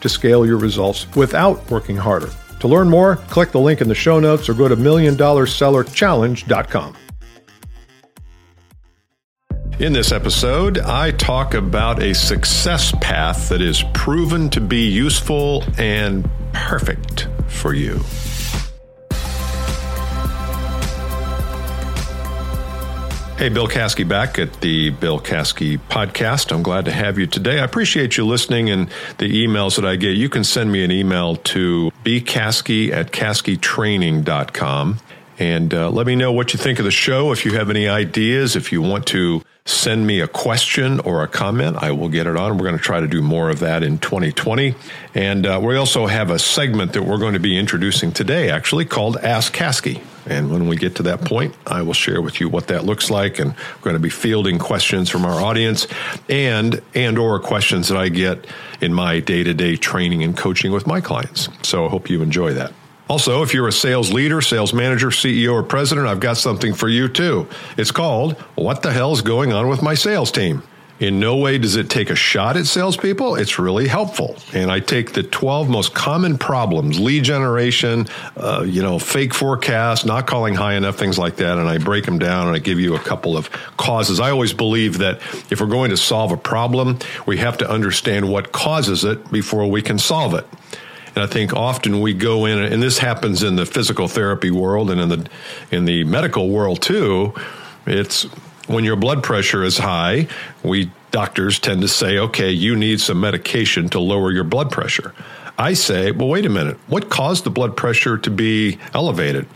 to scale your results without working harder. To learn more, click the link in the show notes or go to milliondollarsellerchallenge.com. In this episode, I talk about a success path that is proven to be useful and perfect for you. Hey, Bill Caskey back at the Bill Caskey podcast. I'm glad to have you today. I appreciate you listening and the emails that I get. You can send me an email to bcaskey at caskeytraining.com and uh, let me know what you think of the show. If you have any ideas, if you want to send me a question or a comment, I will get it on. We're going to try to do more of that in 2020. And uh, we also have a segment that we're going to be introducing today, actually, called Ask Caskey. And when we get to that point, I will share with you what that looks like. And we're going to be fielding questions from our audience and and or questions that I get in my day-to-day training and coaching with my clients. So I hope you enjoy that. Also, if you're a sales leader, sales manager, CEO, or president, I've got something for you too. It's called What the Hell's Going On with My Sales Team? In no way does it take a shot at salespeople. It's really helpful. And I take the 12 most common problems, lead generation, uh, you know, fake forecast, not calling high enough, things like that. And I break them down and I give you a couple of causes. I always believe that if we're going to solve a problem, we have to understand what causes it before we can solve it. And I think often we go in, and this happens in the physical therapy world and in the in the medical world too. It's when your blood pressure is high, we doctors tend to say, okay, you need some medication to lower your blood pressure. I say, well, wait a minute. What caused the blood pressure to be elevated?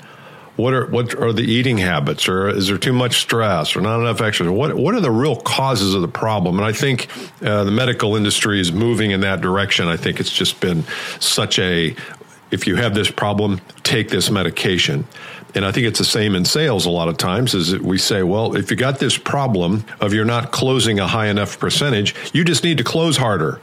What are what are the eating habits, or is there too much stress, or not enough exercise? What what are the real causes of the problem? And I think uh, the medical industry is moving in that direction. I think it's just been such a if you have this problem, take this medication. And I think it's the same in sales a lot of times is that we say, well, if you got this problem of you're not closing a high enough percentage, you just need to close harder.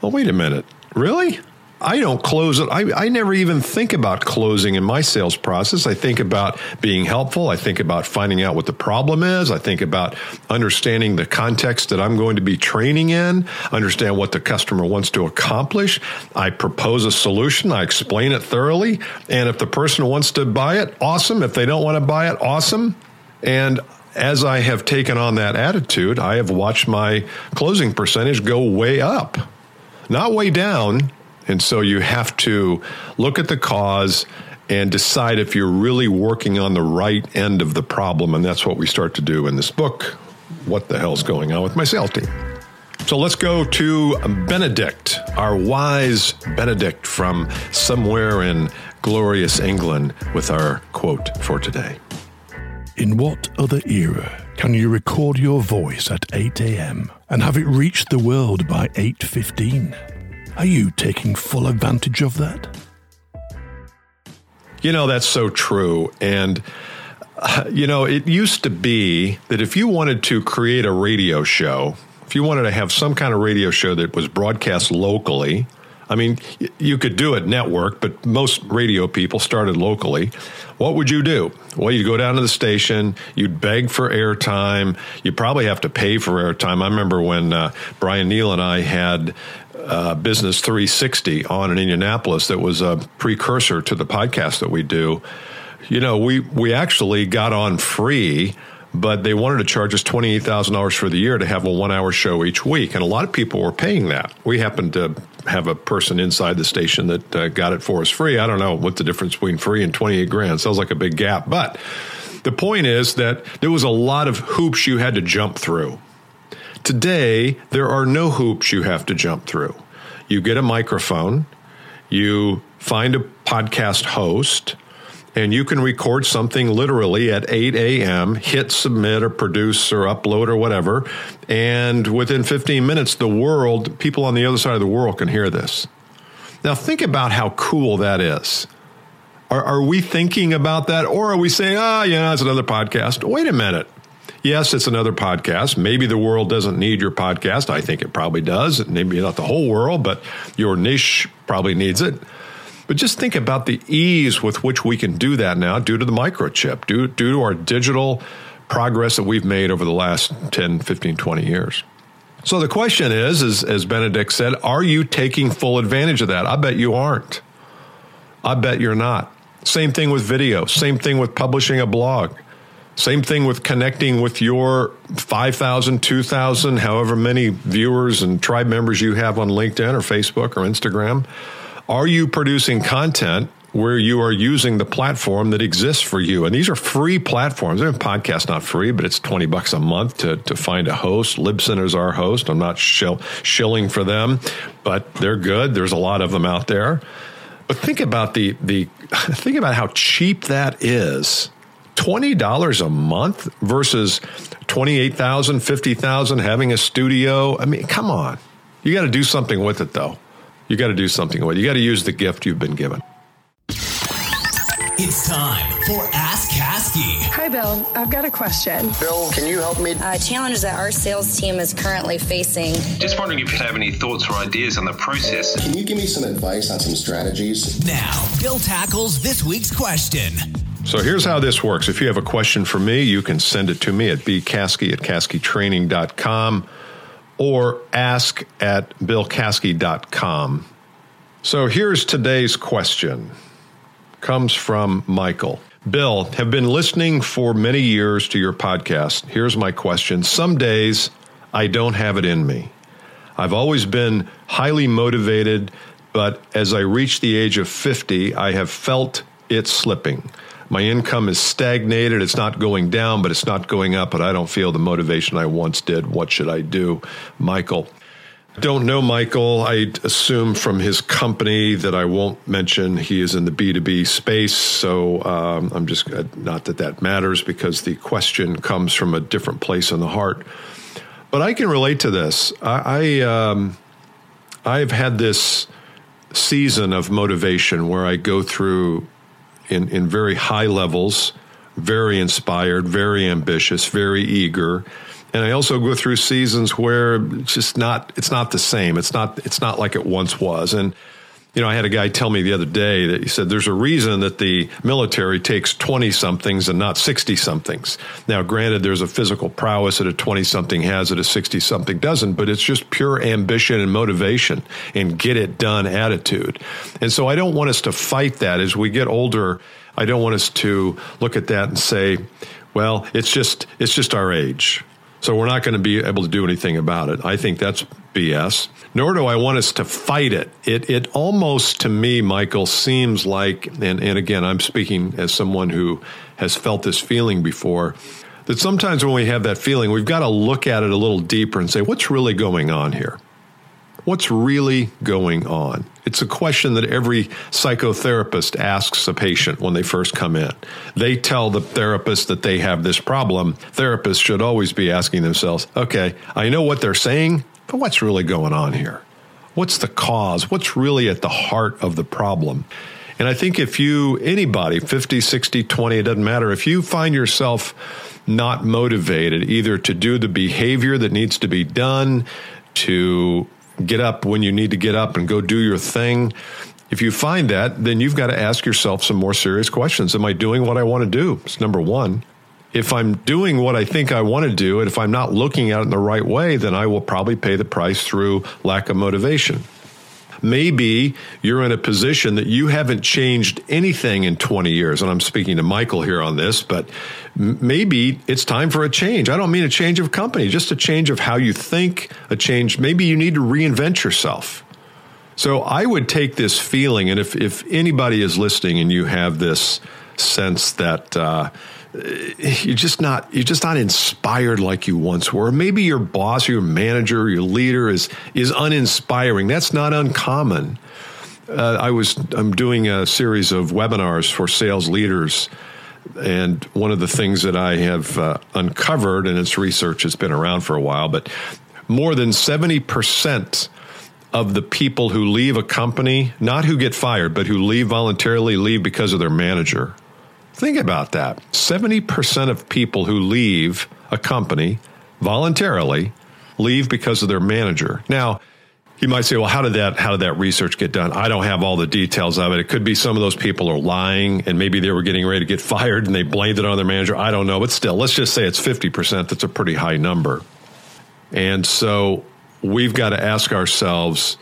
Well, wait a minute. Really? I don't close it. I, I never even think about closing in my sales process. I think about being helpful. I think about finding out what the problem is. I think about understanding the context that I'm going to be training in, understand what the customer wants to accomplish. I propose a solution. I explain it thoroughly. And if the person wants to buy it, awesome. If they don't want to buy it, awesome. And as I have taken on that attitude, I have watched my closing percentage go way up, not way down and so you have to look at the cause and decide if you're really working on the right end of the problem. And that's what we start to do in this book. What the hell's going on with my sales team? So let's go to Benedict, our wise Benedict from somewhere in glorious England, with our quote for today. In what other era can you record your voice at 8 a.m. and have it reach the world by 8:15? Are you taking full advantage of that? You know, that's so true. And, uh, you know, it used to be that if you wanted to create a radio show, if you wanted to have some kind of radio show that was broadcast locally, I mean, you could do it network, but most radio people started locally. What would you do? Well, you'd go down to the station, you'd beg for airtime. You probably have to pay for airtime. I remember when uh, Bryan Neale and I had uh, Business 360 on in Indianapolis that was a precursor to the podcast that we do. You know, we we actually got on free, but they wanted to charge us twenty eight thousand dollars for the year to have a one hour show each week, and a lot of people were paying that. We happened to have a person inside the station that uh, got it for us free. I don't know what the difference between free and twenty eight grand sounds like a big gap, but the point is that there was a lot of hoops you had to jump through. Today, there are no hoops you have to jump through. You get a microphone, you find a podcast host, and you can record something literally at 8 a.m., hit submit or produce or upload or whatever. And within 15 minutes, the world, people on the other side of the world can hear this. Now, think about how cool that is. Are, are we thinking about that? Or are we saying, ah, oh, yeah, it's another podcast? Wait a minute. Yes, it's another podcast. Maybe the world doesn't need your podcast. I think it probably does. Maybe not the whole world, but your niche probably needs it. But just think about the ease with which we can do that now due to the microchip, due, due to our digital progress that we've made over the last 10, 15, 20 years. So the question is, is, as Benedict said, are you taking full advantage of that? I bet you aren't. I bet you're not. Same thing with video, same thing with publishing a blog. Same thing with connecting with your 5,000, 2,000, however many viewers and tribe members you have on LinkedIn or Facebook or Instagram. Are you producing content where you are using the platform that exists for you? And these are free platforms. Their podcast not free, but it's 20 bucks a month to, to find a host. Libsyn is our host. I'm not shill, shilling for them, but they're good. There's a lot of them out there. But think about the the think about how cheap that is. $20 a month versus 28,000, 50,000 having a studio. I mean, come on. You got to do something with it though. You got to do something with it. You got to use the gift you've been given. It's time for Ask Caskey. Hi, Bill. I've got a question. Bill, can you help me? Uh, challenges that our sales team is currently facing. Just wondering if you have any thoughts or ideas on the process. Can you give me some advice on some strategies? Now, Bill tackles this week's question. So here's how this works. If you have a question for me, you can send it to me at bcaskey at caskeytraining.com or ask at billcaskey.com. So here's today's question. Comes from Michael. Bill, have been listening for many years to your podcast. Here's my question. Some days I don't have it in me. I've always been highly motivated, but as I reach the age of 50, I have felt it slipping. My income is stagnated. It's not going down, but it's not going up, but I don't feel the motivation I once did. What should I do? Michael. Don't know Michael. I assume from his company that I won't mention he is in the B2B space. So um, I'm just, uh, not that that matters because the question comes from a different place in the heart. But I can relate to this. I, I um, I've had this season of motivation where I go through in, in very high levels, very inspired, very ambitious, very eager. And I also go through seasons where it's just not it's not the same. It's not it's not like it once was. And you know, I had a guy tell me the other day that he said there's a reason that the military takes 20 somethings and not 60 somethings. Now, granted, there's a physical prowess that a 20 something has that a 60 something doesn't, but it's just pure ambition and motivation and get it done attitude. And so I don't want us to fight that as we get older. I don't want us to look at that and say, well, it's just, it's just our age. So we're not going to be able to do anything about it. I think that's BS. Nor do I want us to fight it. It it almost to me, Michael, seems like and, and again I'm speaking as someone who has felt this feeling before, that sometimes when we have that feeling, we've got to look at it a little deeper and say, what's really going on here? What's really going on? It's a question that every psychotherapist asks a patient when they first come in. They tell the therapist that they have this problem. Therapists should always be asking themselves, okay, I know what they're saying, but what's really going on here? What's the cause? What's really at the heart of the problem? And I think if you, anybody, 50, 60, 20, it doesn't matter, if you find yourself not motivated either to do the behavior that needs to be done, to get up when you need to get up and go do your thing. If you find that, then you've got to ask yourself some more serious questions. Am I doing what I want to do? It's number one. If I'm doing what I think I want to do, and if I'm not looking at it in the right way, then I will probably pay the price through lack of motivation maybe you're in a position that you haven't changed anything in 20 years. And I'm speaking to Michael here on this, but maybe it's time for a change. I don't mean a change of company, just a change of how you think, a change. Maybe you need to reinvent yourself. So I would take this feeling, and if, if anybody is listening and you have this sense that, uh, you're just not you're just not inspired like you once were. Maybe your boss, your manager, your leader is is uninspiring. That's not uncommon. Uh, I was I'm doing a series of webinars for sales leaders, and one of the things that I have uh, uncovered, and its research has been around for a while, but more than seventy percent of the people who leave a company, not who get fired, but who leave voluntarily, leave because of their manager. Think about that. 70% of people who leave a company voluntarily leave because of their manager. Now, you might say, well, how did that how did that research get done? I don't have all the details of it. It could be some of those people are lying and maybe they were getting ready to get fired and they blamed it on their manager. I don't know, but still, let's just say it's 50%. That's a pretty high number. And so we've got to ask ourselves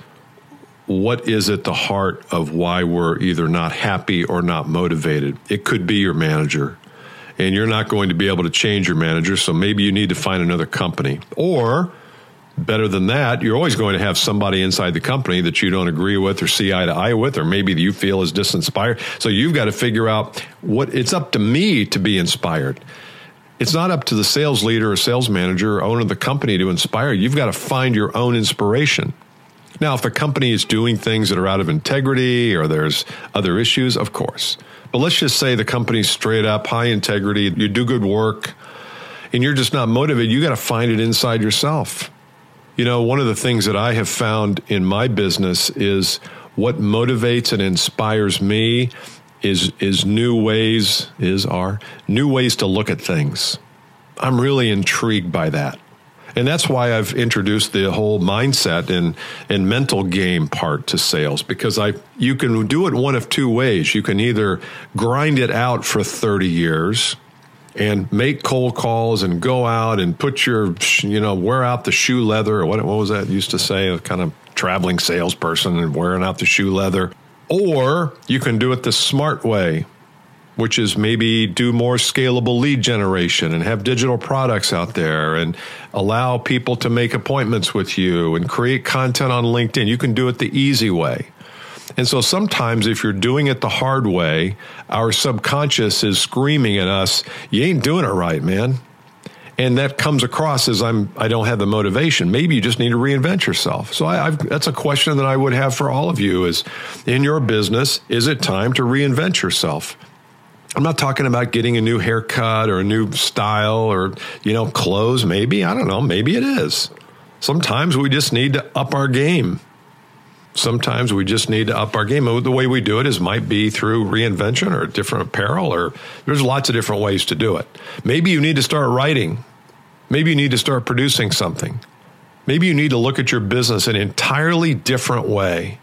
what is at the heart of why we're either not happy or not motivated? It could be your manager, and you're not going to be able to change your manager, so maybe you need to find another company. Or, better than that, you're always going to have somebody inside the company that you don't agree with or see eye to eye with, or maybe you feel is disinspired. So you've got to figure out what it's up to me to be inspired. It's not up to the sales leader or sales manager or owner of the company to inspire. You've got to find your own inspiration. Now, if the company is doing things that are out of integrity or there's other issues, of course. But let's just say the company's straight up, high integrity, you do good work, and you're just not motivated. You got to find it inside yourself. You know, one of the things that I have found in my business is what motivates and inspires me is is new ways is are new ways to look at things. I'm really intrigued by that. And that's why I've introduced the whole mindset and, and mental game part to sales because I you can do it one of two ways. You can either grind it out for 30 years and make cold calls and go out and put your you know wear out the shoe leather or what what was that used to say a kind of traveling salesperson and wearing out the shoe leather or you can do it the smart way which is maybe do more scalable lead generation and have digital products out there and allow people to make appointments with you and create content on LinkedIn. You can do it the easy way. And so sometimes if you're doing it the hard way, our subconscious is screaming at us, you ain't doing it right, man. And that comes across as I'm I don't have the motivation. Maybe you just need to reinvent yourself. So I, that's a question that I would have for all of you: is in your business, is it time to reinvent yourself? I'm not talking about getting a new haircut or a new style or, you know, clothes, maybe. I don't know. Maybe it is. Sometimes we just need to up our game. Sometimes we just need to up our game. The way we do it is might be through reinvention or different apparel, or there's lots of different ways to do it. Maybe you need to start writing. Maybe you need to start producing something. Maybe you need to look at your business an entirely different way.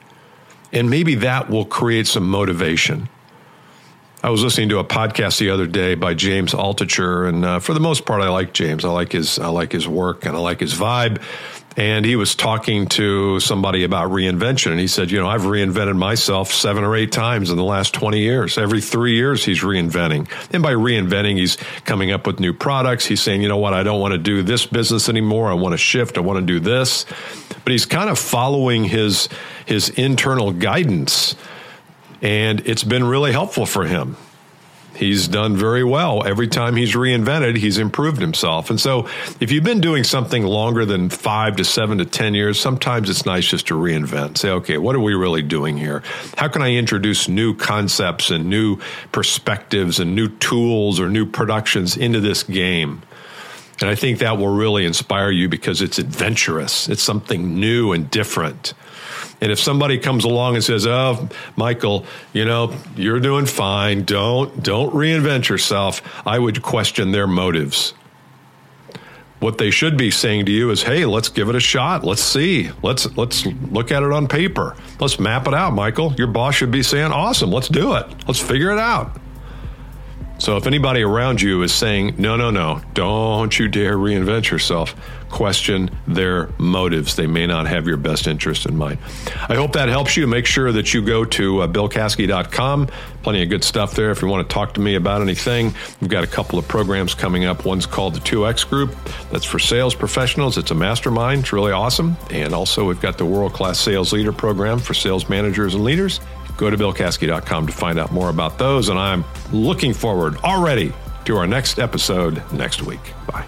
And maybe that will create some motivation. I was listening to a podcast the other day by James Altucher, and uh, for the most part, I like James. I like his I like his work and I like his vibe. And he was talking to somebody about reinvention, and he said, "You know, I've reinvented myself seven or eight times in the last twenty years. Every three years, he's reinventing. And by reinventing, he's coming up with new products. He's saying, you know what, I don't want to do this business anymore. I want to shift. I want to do this. But he's kind of following his his internal guidance." And it's been really helpful for him. He's done very well. Every time he's reinvented, he's improved himself. And so, if you've been doing something longer than five to seven to 10 years, sometimes it's nice just to reinvent. Say, okay, what are we really doing here? How can I introduce new concepts and new perspectives and new tools or new productions into this game? And I think that will really inspire you because it's adventurous, it's something new and different. And if somebody comes along and says, "Oh, Michael, you know, you're doing fine. Don't don't reinvent yourself." I would question their motives. What they should be saying to you is, "Hey, let's give it a shot. Let's see. Let's let's look at it on paper. Let's map it out, Michael." Your boss should be saying, "Awesome. Let's do it. Let's figure it out." So if anybody around you is saying, no, no, no, don't you dare reinvent yourself, question their motives. They may not have your best interest in mind. I hope that helps you. Make sure that you go to uh, billcaskey.com. Plenty of good stuff there. If you want to talk to me about anything, we've got a couple of programs coming up. One's called the 2X Group. That's for sales professionals. It's a mastermind. It's really awesome. And also, we've got the World Class Sales Leader Program for sales managers and leaders. Go to billcaskey.com to find out more about those. And I'm looking forward already to our next episode next week. Bye.